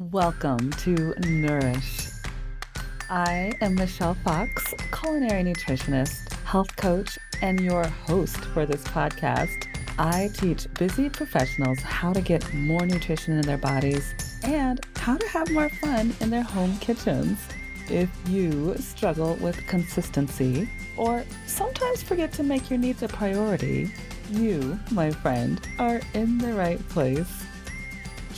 Welcome to Nourish. I am Michelle Fox, culinary nutritionist, health coach, and your host for this podcast. I teach busy professionals how to get more nutrition in their bodies and how to have more fun in their home kitchens. If you struggle with consistency or sometimes forget to make your needs a priority, you, my friend, are in the right place.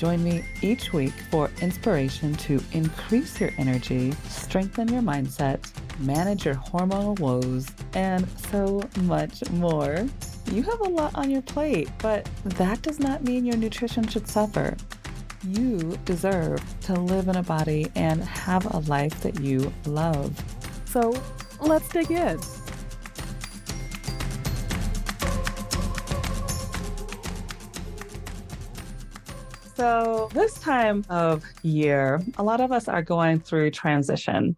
Join me each week for inspiration to increase your energy, strengthen your mindset, manage your hormonal woes, and so much more. You have a lot on your plate, but that does not mean your nutrition should suffer. You deserve to live in a body and have a life that you love. So let's dig in. So, this time of year, a lot of us are going through transition,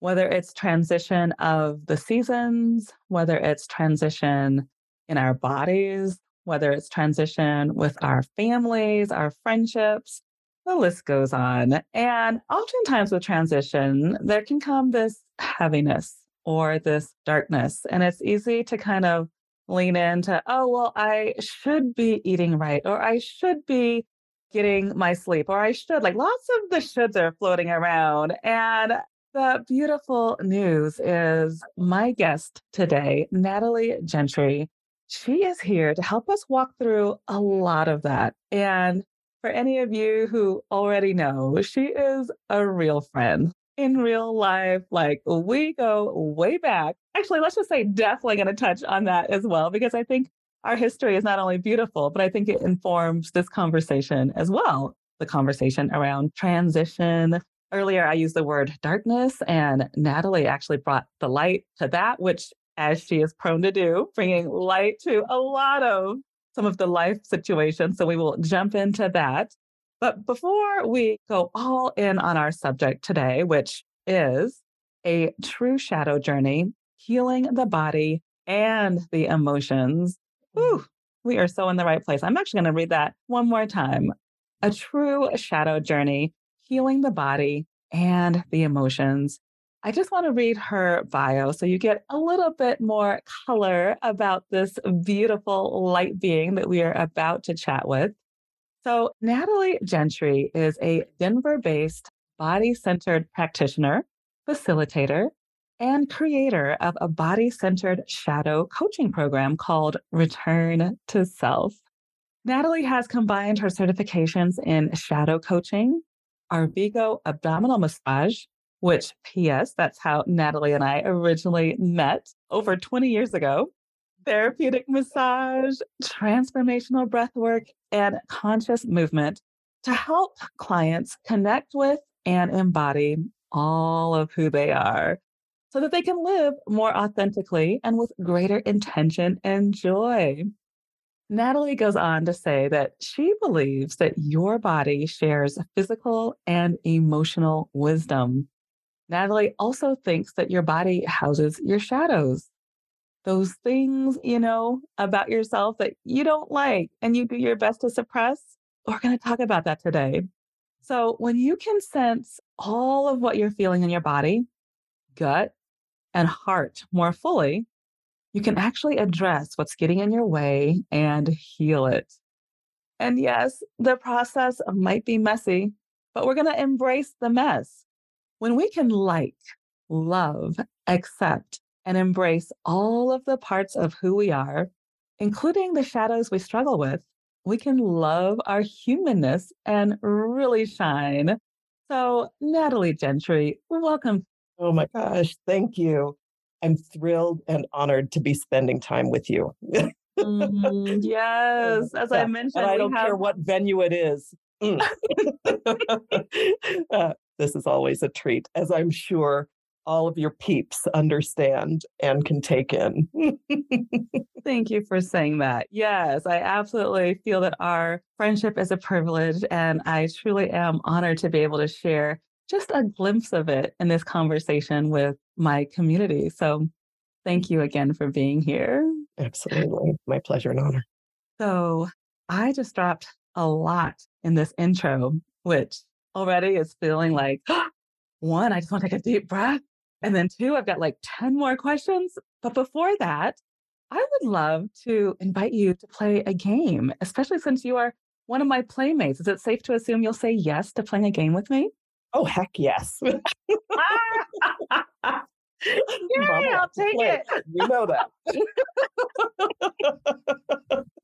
whether it's transition of the seasons, whether it's transition in our bodies, whether it's transition with our families, our friendships, the list goes on. And oftentimes with transition, there can come this heaviness or this darkness. And it's easy to kind of lean into, oh, well, I should be eating right, or I should be getting my sleep, or I should. Like lots of the shoulds are floating around. And the beautiful news is my guest today, Natalie Gentry, she is here to help us walk through a lot of that. And for any of you who already know, she is a real friend in real life. Like we go way back. Actually, let's just say definitely going to touch on that as well, because I think our history is not only beautiful, but I think it informs this conversation as well. The conversation around transition. Earlier, I used the word darkness, and Natalie actually brought the light to that, which, as she is prone to do, bringing light to a lot of some of the life situations. So we will jump into that. But before we go all in on our subject today, which is a true shadow journey, healing the body and the emotions, Whew, we are so in the right place. I'm actually going to read that one more time. A true shadow journey, healing the body and the emotions. I just want to read her bio so you get a little bit more color about this beautiful light being that we are about to chat with. So, Natalie Gentry is a Denver based body centered practitioner, facilitator, and creator of a body centered shadow coaching program called Return to Self. Natalie has combined her certifications in shadow coaching, Arvigo abdominal massage, which, P.S., that's how Natalie and I originally met over 20 years ago, therapeutic massage, transformational breath work, and conscious movement to help clients connect with and embody all of who they are so that they can live more authentically and with greater intention and joy. Natalie goes on to say that she believes that your body shares physical and emotional wisdom. Natalie also thinks that your body houses your shadows. Those things, you know, about yourself that you don't like and you do your best to suppress. We're going to talk about that today. So, when you can sense all of what you're feeling in your body, gut, and heart more fully, you can actually address what's getting in your way and heal it. And yes, the process might be messy, but we're going to embrace the mess. When we can like, love, accept, and embrace all of the parts of who we are, including the shadows we struggle with, we can love our humanness and really shine. So, Natalie Gentry, welcome Oh my gosh, thank you. I'm thrilled and honored to be spending time with you. mm, yes, as yeah. I mentioned, and I don't have... care what venue it is. Mm. uh, this is always a treat, as I'm sure all of your peeps understand and can take in. Thank you for saying that. Yes, I absolutely feel that our friendship is a privilege, and I truly am honored to be able to share just a glimpse of it in this conversation with my community. So thank you again for being here. Absolutely. My pleasure and honor. So I just dropped a lot in this intro, which already is feeling like one, I just want to take a deep breath. And then two, I've got like 10 more questions. But before that, I would love to invite you to play a game, especially since you are one of my playmates. Is it safe to assume you'll say yes to playing a game with me? Oh, heck yes. Yay, I'll take Play. it. You know that.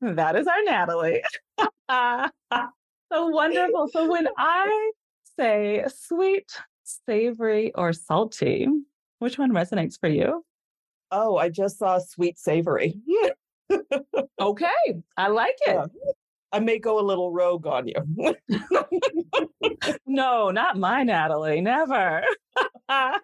That is our Natalie. so wonderful. So when I say sweet, savory, or salty, which one resonates for you? Oh, I just saw sweet savory. Okay, I like it. Yeah. I may go a little rogue on you. No, not my Natalie. Never. I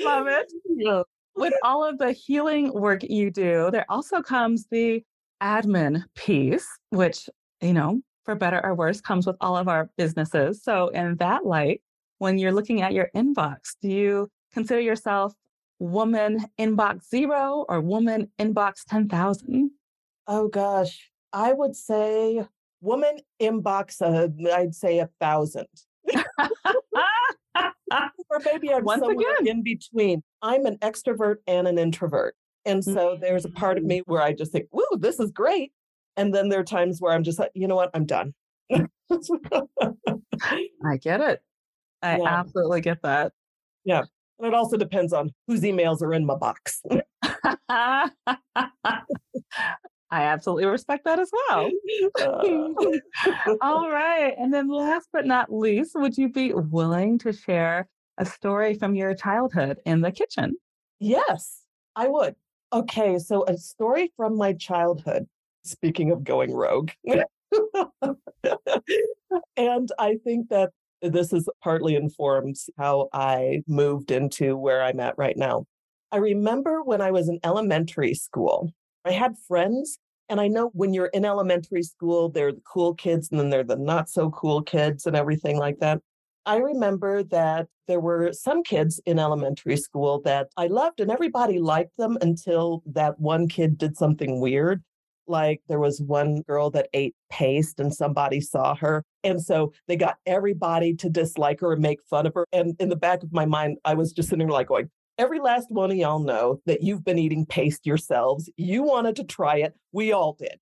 love it. Yeah. With all of the healing work you do, there also comes the admin piece, which, you know, for better or worse, comes with all of our businesses. So, in that light, when you're looking at your inbox, do you consider yourself woman inbox zero or woman inbox 10,000? Oh gosh, I would say woman inbox. Uh, I'd say a thousand, or maybe I'm Once somewhere again. in between. I'm an extrovert and an introvert, and so there's a part of Mm. me where I just think, "Woo, this is great," and then there are times where I'm just like, you know what, I'm done. I get it. I Yeah. absolutely get that. Yeah. And it also depends on whose emails are in my box. I absolutely respect that as well. Uh, All right. And then last but not least, would you be willing to share a story from your childhood in the kitchen? yes, I would. Okay, so a story from my childhood. Speaking of going rogue. and I think that this is partly informs how I moved into where I'm at right now. I remember when I was in elementary school, I had friends. And I know when you're in elementary school, they're the cool kids and then they're the not so cool kids and everything like that. I remember that there were some kids in elementary school that I loved and everybody liked them until that one kid did something weird. Like there was one girl that ate paste and somebody saw her. And so they got everybody to dislike her and make fun of her. And in the back of my mind, I was just sitting there like going, every last one of y'all know that you've been eating paste yourselves. You wanted to try it. We all did.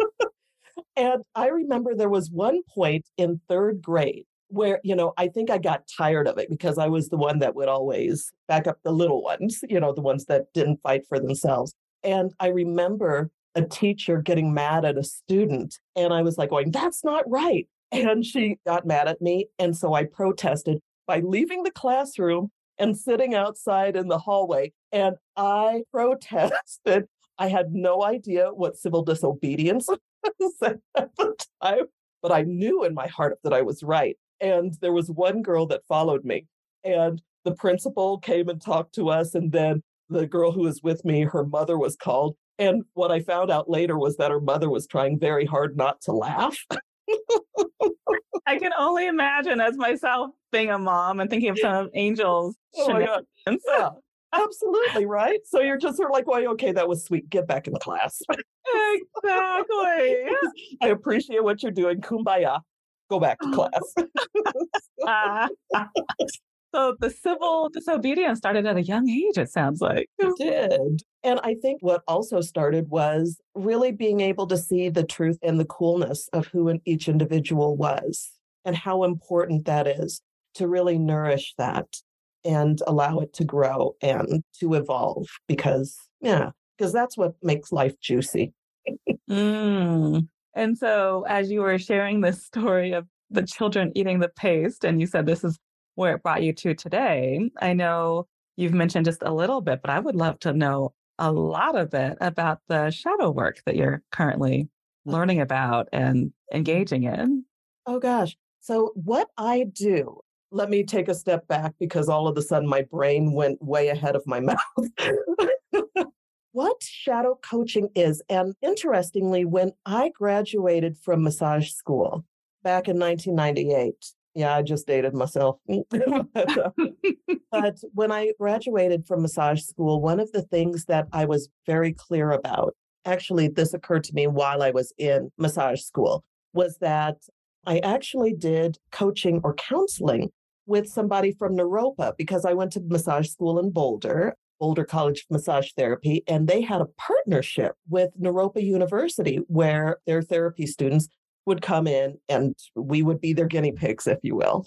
and I remember there was one point in third grade where, you know, I think I got tired of it because I was the one that would always back up the little ones, you know, the ones that didn't fight for themselves. And I remember a teacher getting mad at a student. And I was like, going, that's not right. And she got mad at me. And so I protested by leaving the classroom and sitting outside in the hallway. And I protested. I had no idea what civil disobedience was at the time, but I knew in my heart that I was right. And there was one girl that followed me, and the principal came and talked to us. And then the girl who was with me, her mother was called. And what I found out later was that her mother was trying very hard not to laugh. I can only imagine as myself being a mom and thinking of some of Angel's Oh. Yeah, absolutely. Right. So you're just sort of like, well, okay, that was sweet. Get back in the class. Exactly. I appreciate what you're doing. Kumbaya. Go back to class. Ah. so the civil disobedience started at a young age, it sounds like. It did. And I think what also started was really being able to see the truth and the coolness of who each individual was and how important that is to really nourish that and allow it to grow and to evolve because, yeah, because that's what makes life juicy. Mm. And so, as you were sharing this story of the children eating the paste, and you said this is where it brought you to today, I know you've mentioned just a little bit, but I would love to know a lot of it about the shadow work that you're currently learning about and engaging in. Oh gosh. So, what I do, let me take a step back because all of a sudden my brain went way ahead of my mouth. what shadow coaching is, and interestingly, when I graduated from massage school back in 1998, yeah, I just dated myself. but, uh, but when I graduated from massage school, one of the things that I was very clear about, actually, this occurred to me while I was in massage school, was that I actually did coaching or counseling with somebody from Naropa because I went to massage school in Boulder, Boulder College of Massage Therapy, and they had a partnership with Naropa University where their therapy students would come in and we would be their guinea pigs, if you will,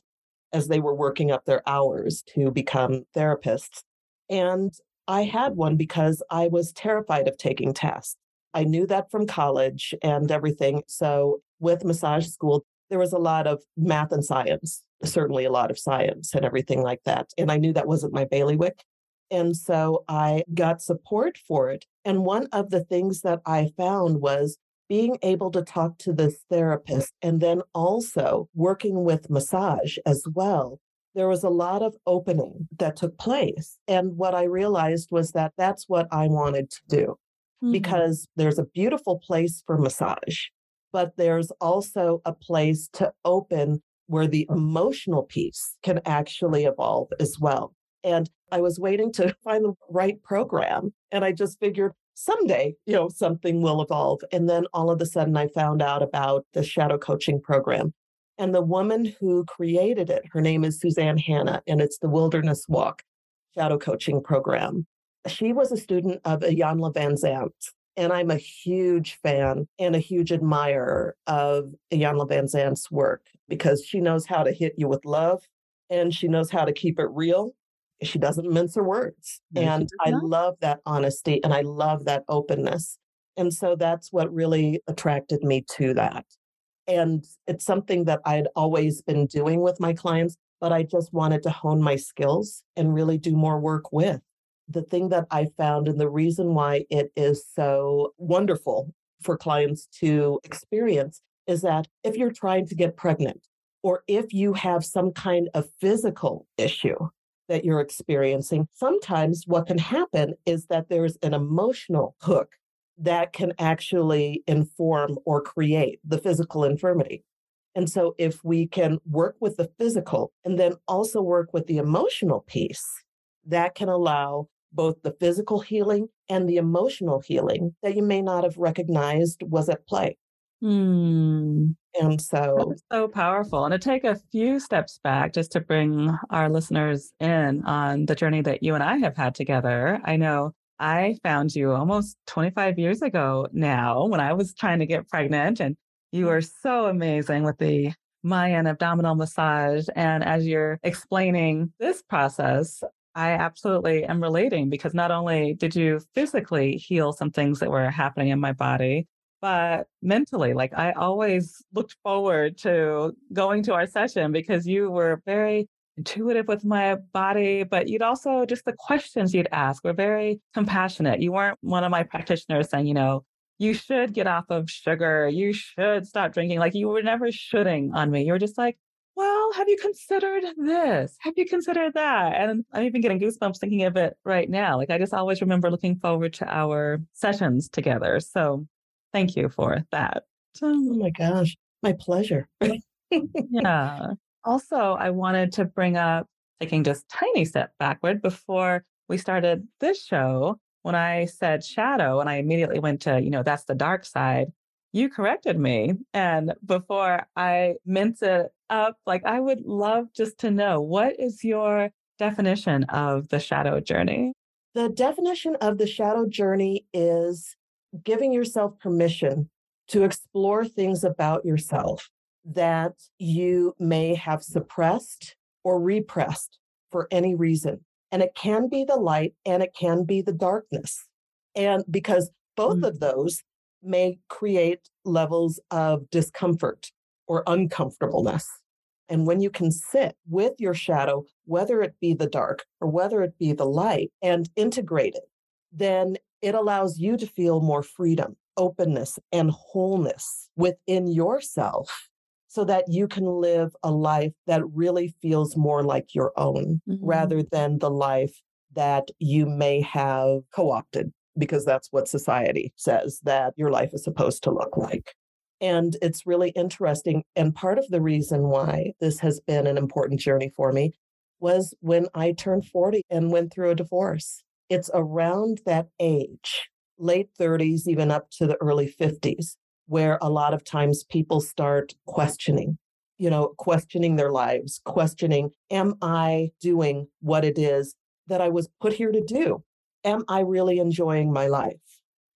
as they were working up their hours to become therapists. And I had one because I was terrified of taking tests. I knew that from college and everything. So, with massage school, there was a lot of math and science, certainly a lot of science and everything like that. And I knew that wasn't my bailiwick. And so I got support for it. And one of the things that I found was being able to talk to this therapist and then also working with massage as well there was a lot of opening that took place. And what I realized was that that's what I wanted to do mm-hmm. because there's a beautiful place for massage, but there's also a place to open where the oh. emotional piece can actually evolve as well. And I was waiting to find the right program. And I just figured someday, you know, something will evolve. And then all of a sudden, I found out about the shadow coaching program. And the woman who created it, her name is Suzanne Hanna, and it's the Wilderness Walk Shadow Coaching Program. She was a student of Iyanla Vanzant, and I'm a huge fan and a huge admirer of Iyanla Vanzant's work because she knows how to hit you with love and she knows how to keep it real. She doesn't mince her words. And I love that honesty and I love that openness. And so that's what really attracted me to that. And it's something that I'd always been doing with my clients, but I just wanted to hone my skills and really do more work with. The thing that I found and the reason why it is so wonderful for clients to experience is that if you're trying to get pregnant or if you have some kind of physical issue that you're experiencing, sometimes what can happen is that there's an emotional hook that can actually inform or create the physical infirmity. And so, if we can work with the physical and then also work with the emotional piece, that can allow both the physical healing and the emotional healing that you may not have recognized was at play. Hmm. And so, so powerful. And to take a few steps back, just to bring our listeners in on the journey that you and I have had together. I know I found you almost 25 years ago now when I was trying to get pregnant, and you were so amazing with the Mayan abdominal massage. And as you're explaining this process, I absolutely am relating because not only did you physically heal some things that were happening in my body, but mentally, like I always looked forward to going to our session because you were very intuitive with my body, but you'd also just the questions you'd ask were very compassionate. You weren't one of my practitioners saying, you know, you should get off of sugar, you should stop drinking. Like you were never shooting on me. You were just like, well, have you considered this? Have you considered that? And I'm even getting goosebumps thinking of it right now. Like I just always remember looking forward to our sessions together. So thank you for that. Oh my gosh, my pleasure. yeah. Also, I wanted to bring up taking just tiny step backward before we started this show. When I said shadow and I immediately went to, you know, that's the dark side, you corrected me. And before I mince it up, like I would love just to know what is your definition of the shadow journey? The definition of the shadow journey is giving yourself permission to explore things about yourself that you may have suppressed or repressed for any reason. And it can be the light and it can be the darkness. And because both mm. of those may create levels of discomfort or uncomfortableness. And when you can sit with your shadow, whether it be the dark or whether it be the light, and integrate it, then it allows you to feel more freedom, openness, and wholeness within yourself so that you can live a life that really feels more like your own mm-hmm. rather than the life that you may have co opted, because that's what society says that your life is supposed to look like. And it's really interesting. And part of the reason why this has been an important journey for me was when I turned 40 and went through a divorce. It's around that age, late 30s, even up to the early 50s, where a lot of times people start questioning you know, questioning their lives, questioning, am I doing what it is that I was put here to do? Am I really enjoying my life?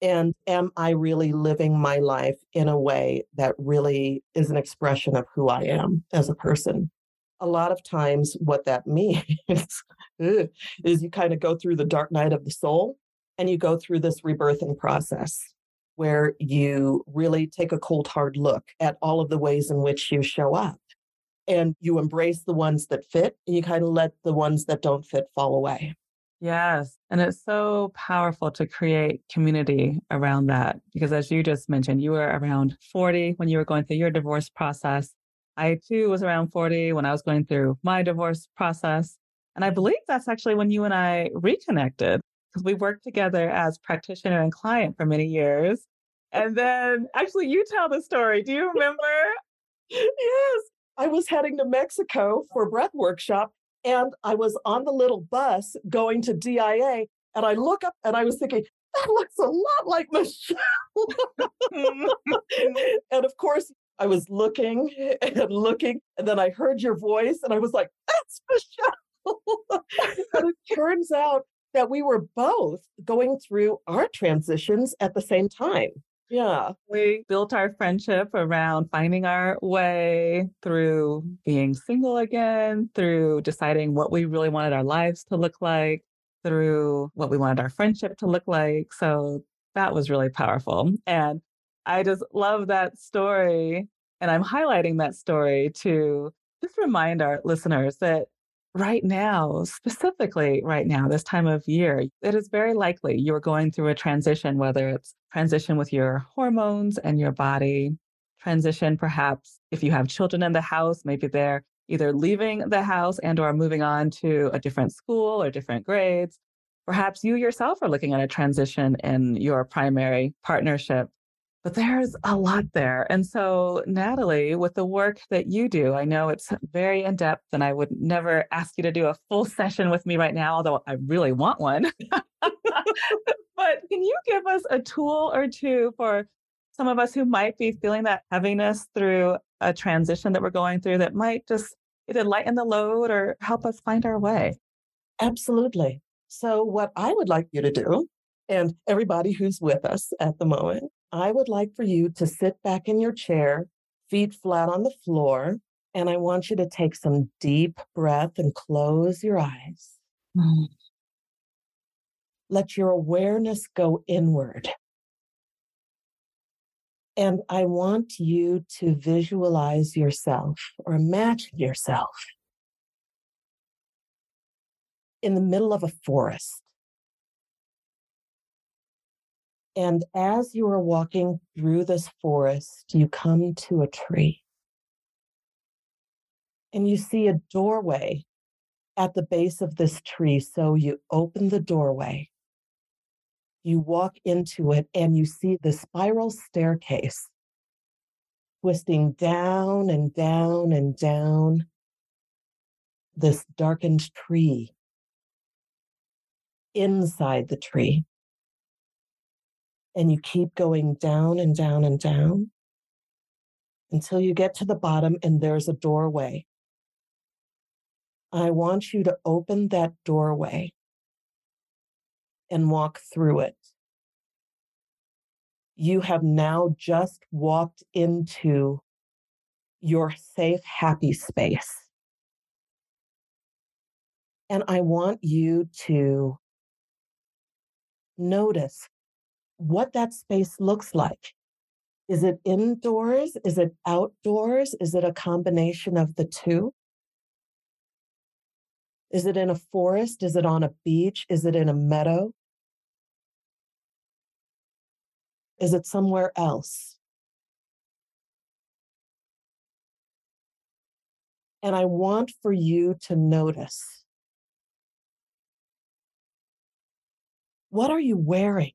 And am I really living my life in a way that really is an expression of who I am as a person? A lot of times, what that means is you kind of go through the dark night of the soul and you go through this rebirthing process where you really take a cold, hard look at all of the ways in which you show up and you embrace the ones that fit and you kind of let the ones that don't fit fall away. Yes. And it's so powerful to create community around that because, as you just mentioned, you were around 40 when you were going through your divorce process. I too was around 40 when I was going through my divorce process. And I believe that's actually when you and I reconnected because we worked together as practitioner and client for many years. And then actually, you tell the story. Do you remember? yes. I was heading to Mexico for a breath workshop and I was on the little bus going to DIA and I look up and I was thinking, that looks a lot like Michelle. and of course, I was looking and looking, and then I heard your voice and I was like, that's Michelle. and it turns out that we were both going through our transitions at the same time. Yeah. We built our friendship around finding our way through being single again, through deciding what we really wanted our lives to look like, through what we wanted our friendship to look like. So that was really powerful. And I just love that story. And I'm highlighting that story to just remind our listeners that right now, specifically right now, this time of year, it is very likely you're going through a transition, whether it's transition with your hormones and your body, transition perhaps if you have children in the house, maybe they're either leaving the house and or moving on to a different school or different grades. Perhaps you yourself are looking at a transition in your primary partnership but there's a lot there. And so, Natalie, with the work that you do, I know it's very in depth, and I would never ask you to do a full session with me right now, although I really want one. but can you give us a tool or two for some of us who might be feeling that heaviness through a transition that we're going through that might just either lighten the load or help us find our way? Absolutely. So, what I would like you to do, and everybody who's with us at the moment, I would like for you to sit back in your chair, feet flat on the floor, and I want you to take some deep breath and close your eyes. Mm. Let your awareness go inward. And I want you to visualize yourself or imagine yourself in the middle of a forest. And as you are walking through this forest, you come to a tree. And you see a doorway at the base of this tree. So you open the doorway, you walk into it, and you see the spiral staircase twisting down and down and down this darkened tree inside the tree and you keep going down and down and down until you get to the bottom and there's a doorway. I want you to open that doorway and walk through it. You have now just walked into your safe, happy space. And I want you to notice what that space looks like. Is it indoors? Is it outdoors? Is it a combination of the two? Is it in a forest? Is it on a beach? Is it in a meadow? Is it somewhere else? And I want for you to notice what are you wearing?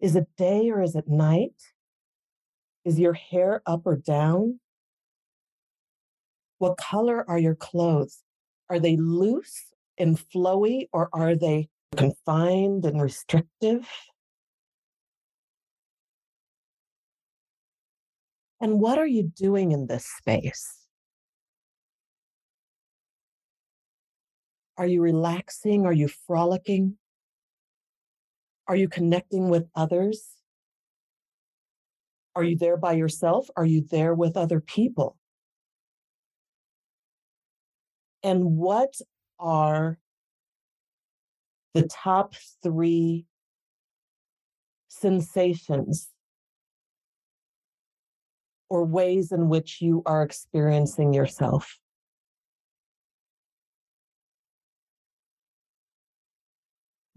Is it day or is it night? Is your hair up or down? What color are your clothes? Are they loose and flowy or are they confined and restrictive? And what are you doing in this space? Are you relaxing? Are you frolicking? Are you connecting with others? Are you there by yourself? Are you there with other people? And what are the top three sensations or ways in which you are experiencing yourself?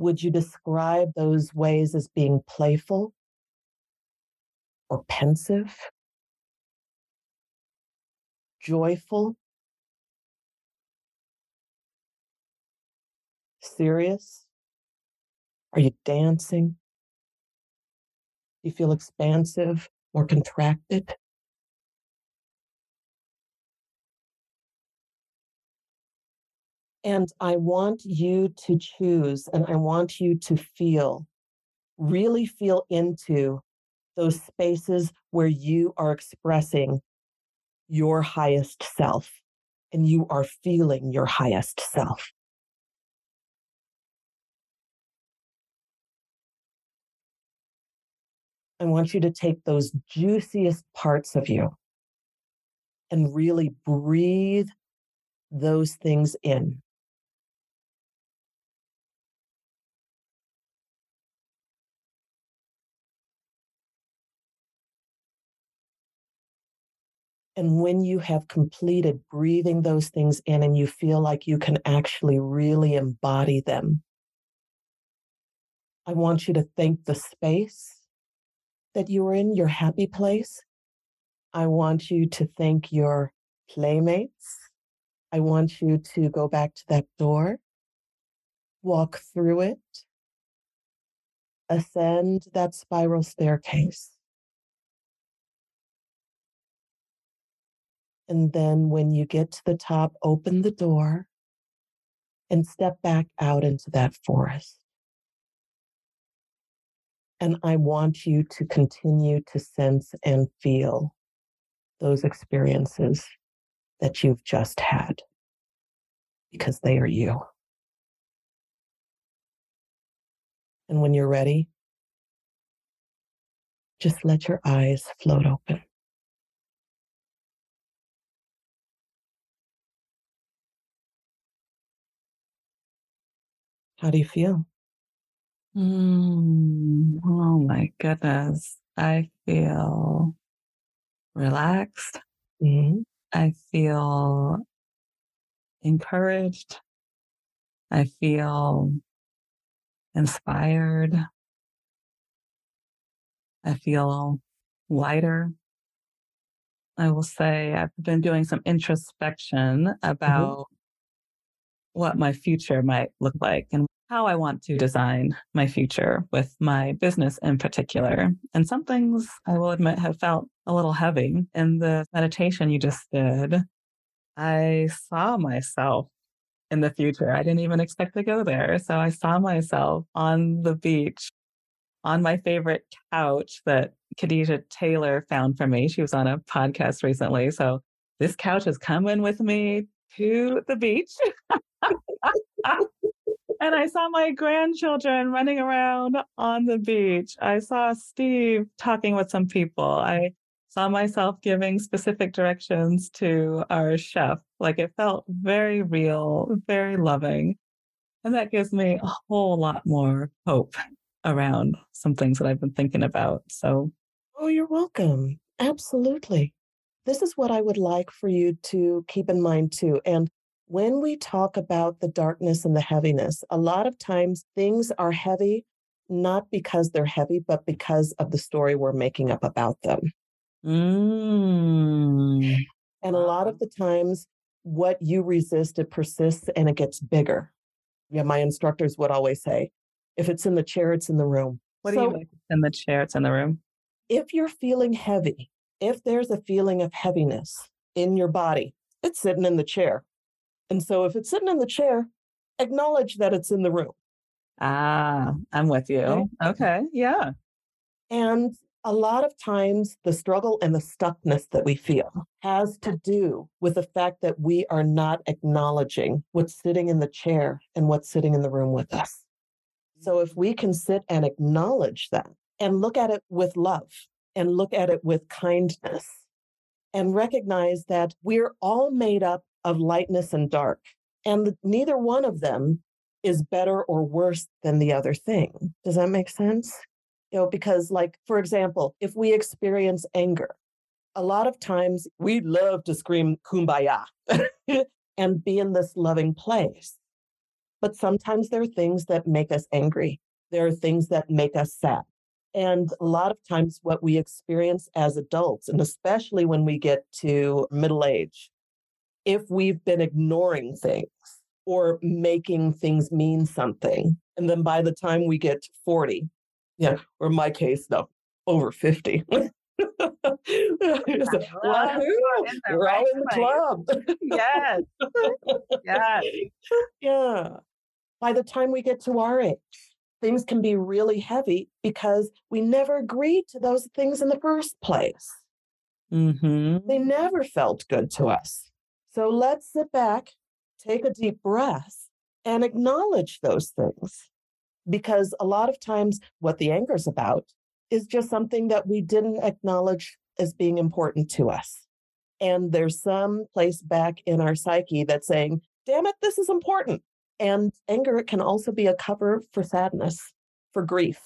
Would you describe those ways as being playful or pensive, joyful, serious? Are you dancing? Do you feel expansive or contracted? And I want you to choose and I want you to feel, really feel into those spaces where you are expressing your highest self and you are feeling your highest self. I want you to take those juiciest parts of you and really breathe those things in. And when you have completed breathing those things in and you feel like you can actually really embody them, I want you to thank the space that you're in, your happy place. I want you to thank your playmates. I want you to go back to that door, walk through it, ascend that spiral staircase. And then when you get to the top, open the door and step back out into that forest. And I want you to continue to sense and feel those experiences that you've just had because they are you. And when you're ready, just let your eyes float open. How do you feel? Mm, oh my goodness. I feel relaxed. Mm-hmm. I feel encouraged. I feel inspired. I feel lighter. I will say I've been doing some introspection Mm-hmm. What my future might look like and how I want to design my future with my business in particular. And some things I will admit have felt a little heavy. In the meditation you just did, I saw myself in the future. I didn't even expect to go there. So I saw myself on the beach on my favorite couch that Khadijah Taylor found for me. She was on a podcast recently. So this couch is coming with me to the beach. and I saw my grandchildren running around on the beach. I saw Steve talking with some people. I saw myself giving specific directions to our chef. Like it felt very real, very loving. And that gives me a whole lot more hope around some things that I've been thinking about. So, Oh, you're welcome. Absolutely. This is what I would like for you to keep in mind too. And when we talk about the darkness and the heaviness, a lot of times things are heavy, not because they're heavy, but because of the story we're making up about them. mm, And a lot of the times, what you resist, it persists and it gets bigger. Yeah, my instructors would always say, if it's in the chair, it's in the room. what do So- you make in the chair? It's in the room. if you're feeling heavy, if there's a feeling of heaviness in your body, it's sitting in the chair. And so if it's sitting in the chair, acknowledge that it's in the room. Ah, I'm with you. Okay. Okay. Yeah. And A lot of times, the struggle and the stuckness that we feel has to do with the fact that we are not acknowledging what's sitting in the chair and what's sitting in the room with us. So, if we can sit and acknowledge that and look at it with love and look at it with kindness and recognize that we're all made up of lightness and dark, and neither one of them is better or worse than the other thing. Does that make sense? You know, because, like, for example, if we experience anger, a lot of times we love to scream kumbaya and be in this loving place. But sometimes there are things that make us angry. There are things that make us sad. And a lot of times, what we experience as adults, and especially when we get to middle age, if we've been ignoring things or making things mean something, and then by the time we get to 40, yeah, or in my case, no, over 50. Wahoo! We're all in the club. yes. yes. Yeah. By the time we get to our age, things can be really heavy because we never agreed to those things in the first place. Mm-hmm. They never felt good to us. So let's sit back, take a deep breath, and acknowledge those things because a lot of times what the anger is about is just something that we didn't acknowledge as being important to us. And there's some place back in our psyche that's saying, damn it, this is important. And anger can also be a cover for sadness, for grief.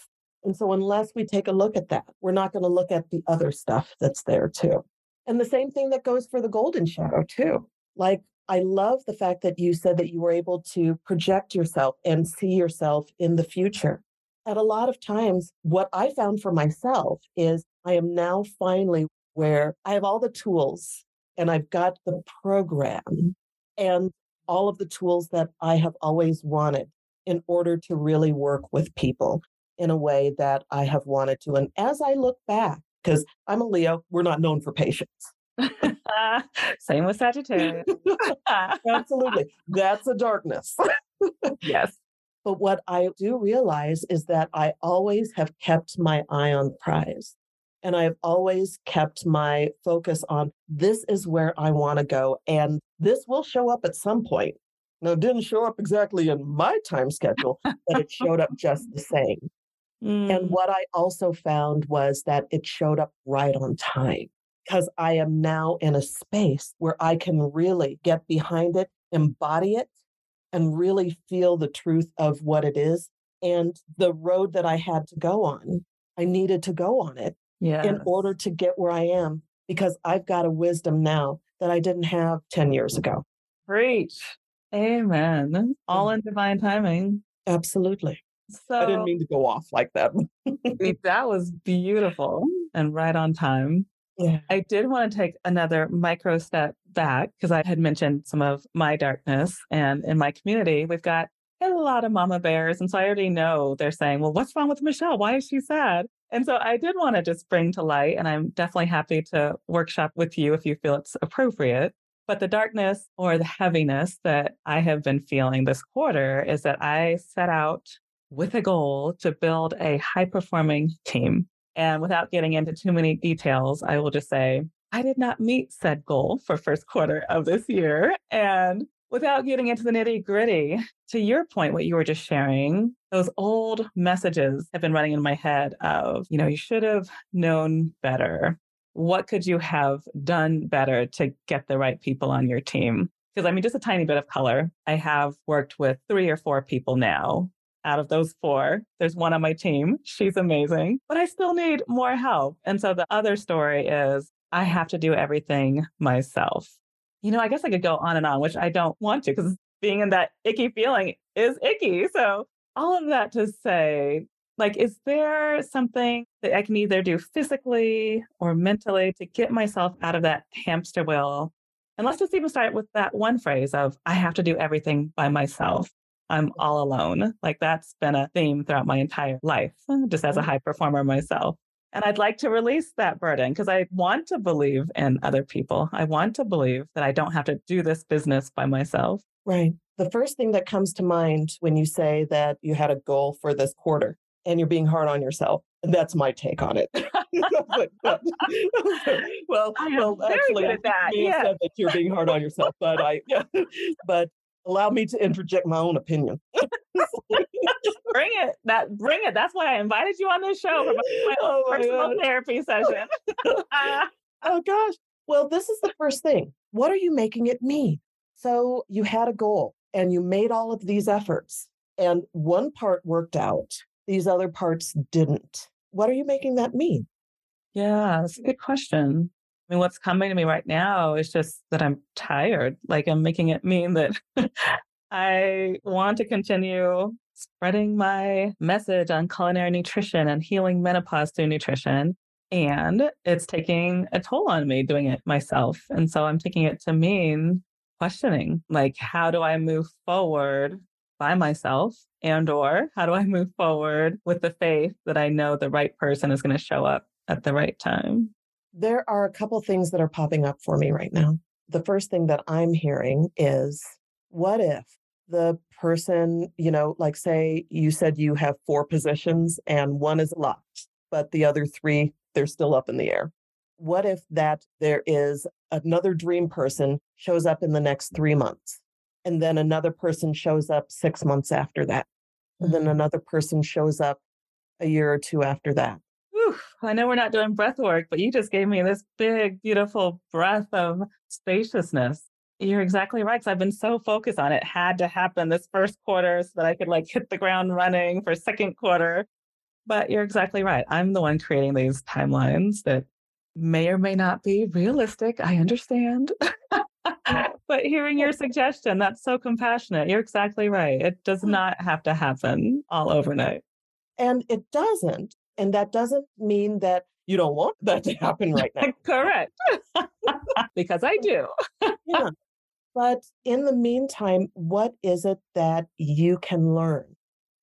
And so, unless we take a look at that, we're not going to look at the other stuff that's there too. And the same thing that goes for the golden shadow too. Like I love the fact that you said that you were able to project yourself and see yourself in the future. At a lot of times, what I found for myself is I am now finally where I have all the tools and I've got the program and all of the tools that I have always wanted in order to really work with people in a way that I have wanted to. And as I look back, because I'm a Leo, we're not known for patience. Same with Sagittarius. Absolutely. That's a darkness. yes. But what I do realize is that I always have kept my eye on the prize. And I've always kept my focus on this is where I want to go. And this will show up at some point. Now, it didn't show up exactly in my time schedule, but it showed up just the same. Mm. And what I also found was that it showed up right on time because I am now in a space where I can really get behind it, embody it, and really feel the truth of what it is. And the road that I had to go on, I needed to go on it yes. in order to get where I am because I've got a wisdom now that I didn't have 10 years ago. Great. Amen. All in mm-hmm. divine timing. Absolutely. So I didn't mean to go off like that. that was beautiful and right on time. Yeah. I did want to take another micro step back because I had mentioned some of my darkness. And in my community, we've got a lot of mama bears. And so I already know they're saying, well, what's wrong with Michelle? Why is she sad? And so I did want to just bring to light, and I'm definitely happy to workshop with you if you feel it's appropriate. But the darkness or the heaviness that I have been feeling this quarter is that I set out with a goal to build a high performing team. And without getting into too many details, I will just say I did not meet said goal for first quarter of this year. And without getting into the nitty gritty, to your point, what you were just sharing, those old messages have been running in my head of, you know, you should have known better. What could you have done better to get the right people on your team? Because I mean, just a tiny bit of color. I have worked with three or four people now out of those four, there's one on my team. She's amazing, but I still need more help. And so the other story is I have to do everything myself. You know, I guess I could go on and on, which I don't want to because being in that icky feeling is icky. So, all of that to say, like, is there something that I can either do physically or mentally to get myself out of that hamster wheel? And let's just even start with that one phrase of, I have to do everything by myself. I'm all alone. Like that's been a theme throughout my entire life, just as a mm. high performer myself. And I'd like to release that burden because I want to believe in other people. I want to believe that I don't have to do this business by myself. Right. The first thing that comes to mind when you say that you had a goal for this quarter and you're being hard on yourself, that's my take on it. Uh, well, well, actually, that. Yeah. said that you're being hard on yourself, but I, yeah, but allow me to interject my own opinion. bring it. That bring it. That's why I invited you on this show for my, oh my personal God. therapy session. Uh, oh gosh. Well, this is the first thing. What are you making it mean? So you had a goal and you made all of these efforts, and one part worked out, these other parts didn't. What are you making that mean? Yeah, that's a good question. I mean, what's coming to me right now is just that I'm tired. Like I'm making it mean that I want to continue spreading my message on culinary nutrition and healing menopause through nutrition. And it's taking a toll on me doing it myself. And so I'm taking it to mean questioning like, how do I move forward by myself? And or how do I move forward with the faith that I know the right person is going to show up at the right time? There are a couple things that are popping up for me right now. The first thing that I'm hearing is what if the person, you know, like say you said you have four positions and one is locked, but the other three, they're still up in the air. What if that there is another dream person shows up in the next three months, and then another person shows up six months after that, and then mm-hmm. another person shows up a year or two after that? I know we're not doing breath work, but you just gave me this big, beautiful breath of spaciousness. You're exactly right. Because I've been so focused on it. Had to happen this first quarter so that I could like hit the ground running for second quarter. But you're exactly right. I'm the one creating these timelines that may or may not be realistic. I understand. but hearing your suggestion, that's so compassionate. You're exactly right. It does mm. not have to happen all overnight. And it doesn't. And that doesn't mean that you don't want that to happen right now. Correct. because I do. yeah. But in the meantime, what is it that you can learn?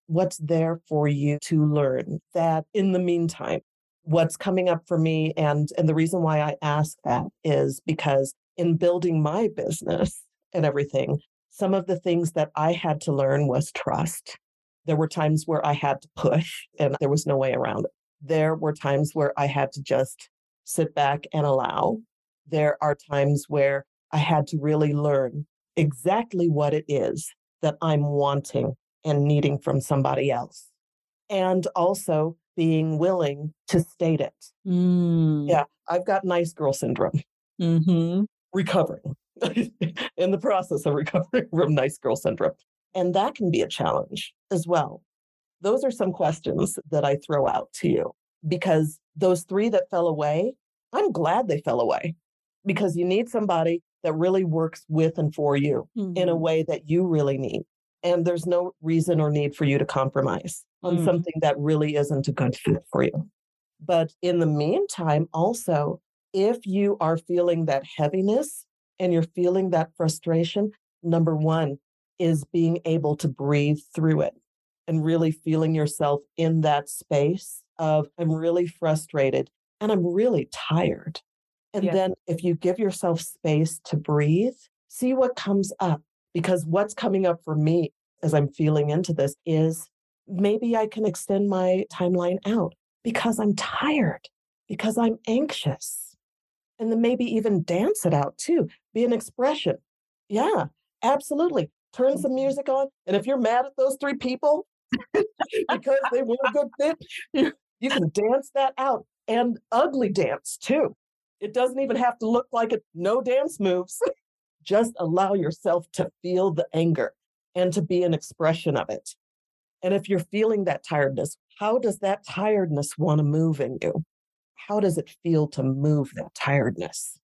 What's there for you to learn that in the meantime? What's coming up for me and and the reason why I ask that is because in building my business and everything, some of the things that I had to learn was trust. There were times where I had to push and there was no way around it. There were times where I had to just sit back and allow. There are times where I had to really learn exactly what it is that I'm wanting and needing from somebody else. And also being willing to state it. Mm. Yeah, I've got nice girl syndrome. Mm-hmm. Recovering in the process of recovering from nice girl syndrome. And that can be a challenge as well. Those are some questions that I throw out to you because those three that fell away, I'm glad they fell away because you need somebody that really works with and for you mm-hmm. in a mm-hmm. way that you really need. And there's no reason or need for you to compromise on mm. something that really isn't a good fit for you. But in the meantime, also, if you are feeling that heaviness and you're feeling that frustration, number one, is being able to breathe through it and really feeling yourself in that space of, I'm really frustrated and I'm really tired. And yeah. then if you give yourself space to breathe, see what comes up. Because what's coming up for me as I'm feeling into this is maybe I can extend my timeline out because I'm tired, because I'm anxious. And then maybe even dance it out too, be an expression. Yeah, absolutely turn some music on. And if you're mad at those three people because they weren't a good fit, you, you can dance that out and ugly dance too. It doesn't even have to look like it, no dance moves. Just allow yourself to feel the anger and to be an expression of it. And if you're feeling that tiredness, how does that tiredness want to move in you? How does it feel to move that tiredness?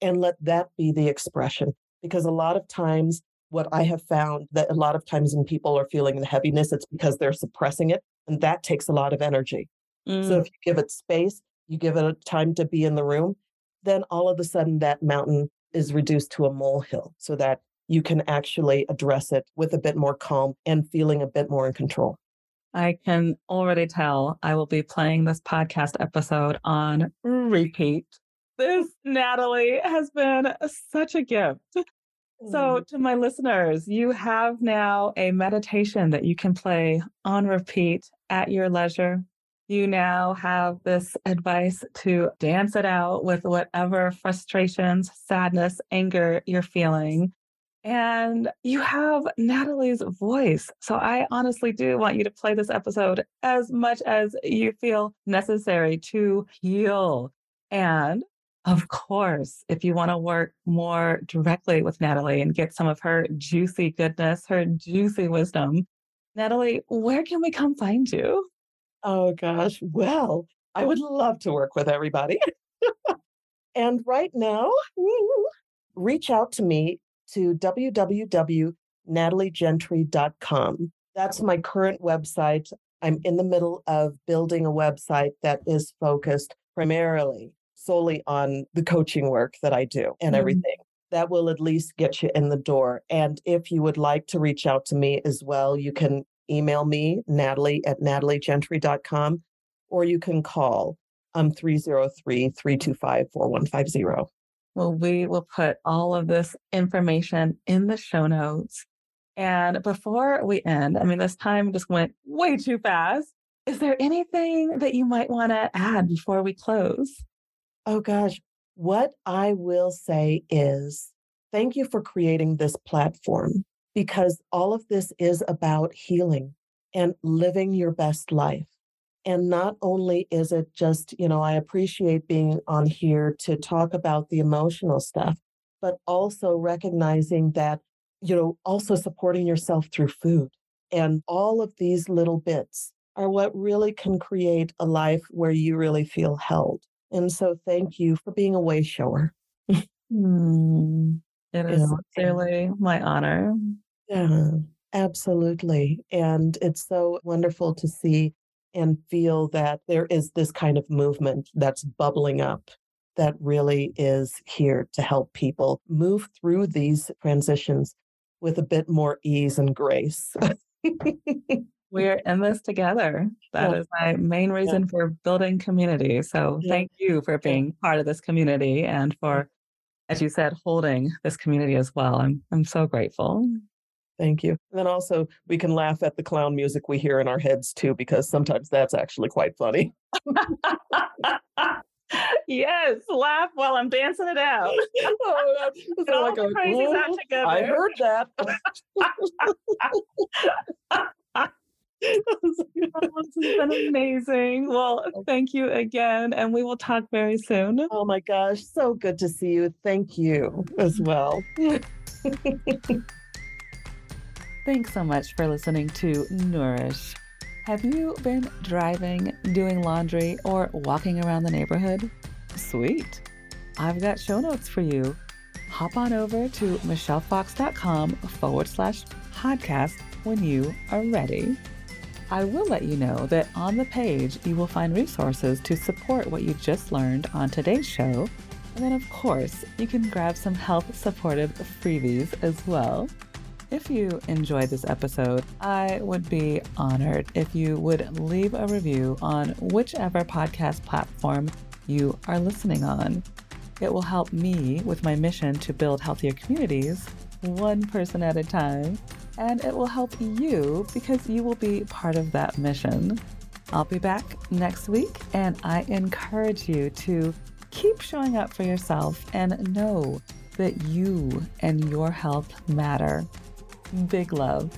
And let that be the expression. Because a lot of times what I have found that a lot of times when people are feeling the heaviness, it's because they're suppressing it. And that takes a lot of energy. Mm. So if you give it space, you give it a time to be in the room, then all of a sudden that mountain is reduced to a molehill so that you can actually address it with a bit more calm and feeling a bit more in control. I can already tell I will be playing this podcast episode on repeat. This, Natalie, has been such a gift. So, mm-hmm. to my listeners, you have now a meditation that you can play on repeat at your leisure. You now have this advice to dance it out with whatever frustrations, sadness, anger you're feeling. And you have Natalie's voice. So I honestly do want you to play this episode as much as you feel necessary to heal. And of course, if you want to work more directly with Natalie and get some of her juicy goodness, her juicy wisdom, Natalie, where can we come find you? Oh, gosh. Well, I would love to work with everybody. and right now, reach out to me to www.nataliegentry.com. That's my current website. I'm in the middle of building a website that is focused primarily solely on the coaching work that I do and mm. everything. That will at least get you in the door. And if you would like to reach out to me as well, you can email me, Natalie at nataliegentry.com, or you can call um 303 325 4150. Well, we will put all of this information in the show notes. And before we end, I mean, this time just went way too fast. Is there anything that you might want to add before we close? Oh, gosh. What I will say is thank you for creating this platform because all of this is about healing and living your best life. And not only is it just, you know, I appreciate being on here to talk about the emotional stuff, but also recognizing that, you know, also supporting yourself through food. And all of these little bits are what really can create a life where you really feel held. And so thank you for being a way shower. mm, it is sincerely my honor. Yeah, absolutely. And it's so wonderful to see and feel that there is this kind of movement that's bubbling up that really is here to help people move through these transitions with a bit more ease and grace. We're in this together. That yeah. is my main reason yeah. for building community. So yeah. thank you for being part of this community and for, as you said, holding this community as well. I'm I'm so grateful. Thank you. And then also, we can laugh at the clown music we hear in our heads too, because sometimes that's actually quite funny. yes, laugh while I'm dancing it out. oh, that's all like a, crazy together. I heard that. This has been amazing. Well, oh. thank you again, and we will talk very soon. Oh my gosh, so good to see you. Thank you as well. Thanks so much for listening to Nourish. Have you been driving, doing laundry, or walking around the neighborhood? Sweet. I've got show notes for you. Hop on over to michellefox.com forward slash podcast when you are ready. I will let you know that on the page you will find resources to support what you just learned on today's show. And then, of course, you can grab some health supportive freebies as well. If you enjoyed this episode, I would be honored if you would leave a review on whichever podcast platform you are listening on. It will help me with my mission to build healthier communities, one person at a time, and it will help you because you will be part of that mission. I'll be back next week, and I encourage you to keep showing up for yourself and know that you and your health matter. Big love.